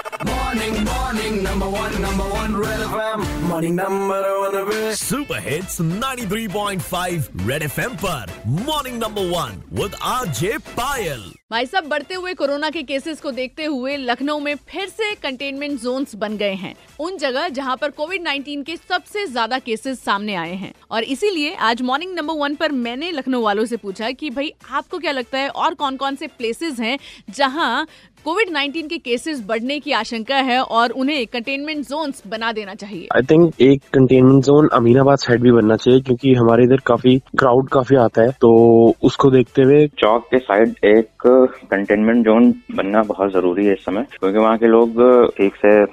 Morning, morning, number one, number one, Red FM. Morning, number one, Red super hits 93.5 red FM पर. Morning number one with RJ Payal भाई साहब बढ़ते हुए corona के cases को देखते हुए लखनऊ में फिर से कंटेनमेंट जोन्स बन गए हैं। उन जगह जहाँ पर कोविड 19 के सबसे ज़्यादा केसेस सामने आए हैं। और इसीलिए आज मॉर्निंग नंबर वन पर मैंने लखनऊ वालों से पूछा कि भाई आपको क्या लगता है और कौन कौन से प्लेसेस हैं जहाँ कोविड 19 के केसेस बढ़ने की आशंका है और उन्हें कंटेनमेंट जोन बना देना चाहिए। आई थिंक एक कंटेनमेंट जोन अमीनाबाद साइड भी बनना चाहिए क्योंकि हमारे इधर काफ़ी क्राउड काफ़ी आता है तो उसको देखते हुए चौक के साइड एक कंटेनमेंट जोन बनना बहुत ज़रूरी है इस समय क्योंकि वहाँ के लोग ठीक से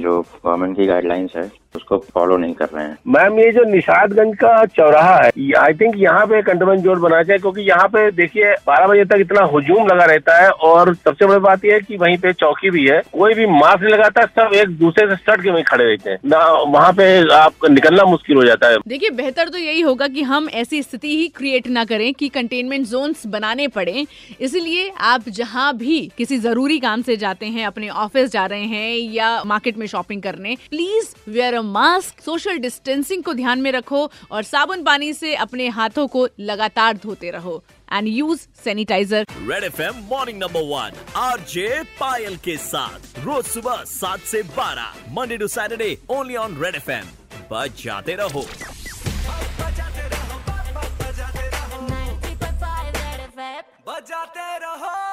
जो गवर्नमेंट की गाइडलाइंस है उसको फॉलो नहीं कर रहे हैं। मैम ये जो निषादगंज का चौराहा है आई थिंक यहाँ पे कंटेनमेंट जोन बनाना चाहिए क्योंकि यहाँ पे देखिए बारह बजे तक इतना हुजूम लगा रहता है और सबसे बड़ी बात यह है कि वहीं पे चौकी भी है कोई भी मास्क नहीं लगाता सब एक दूसरे से सट के वहीं खड़े रहते हैं। ना वहाँ पे आप निकलना मुश्किल हो जाता है। देखिए बेहतर तो यही होगा कि हम ऐसी स्थिति ही क्रिएट ना करें कि कंटेनमेंट जोन बनाने पड़े। इसलिए आप जहाँ भी किसी ज़रूरी काम से जाते हैं अपने ऑफ़िस जा रहे हैं या मार्केट में शॉपिंग करने please wear a mask social distancing को ध्यान में रखो और साबुन पानी से अपने हाथों को लगातार धोते रहो and use sanitiser red F M morning number one R J Payal के साथ रोज सुबह सात से बारह Monday to Saturday only on red F M बजाते रहो। बजाते रहो।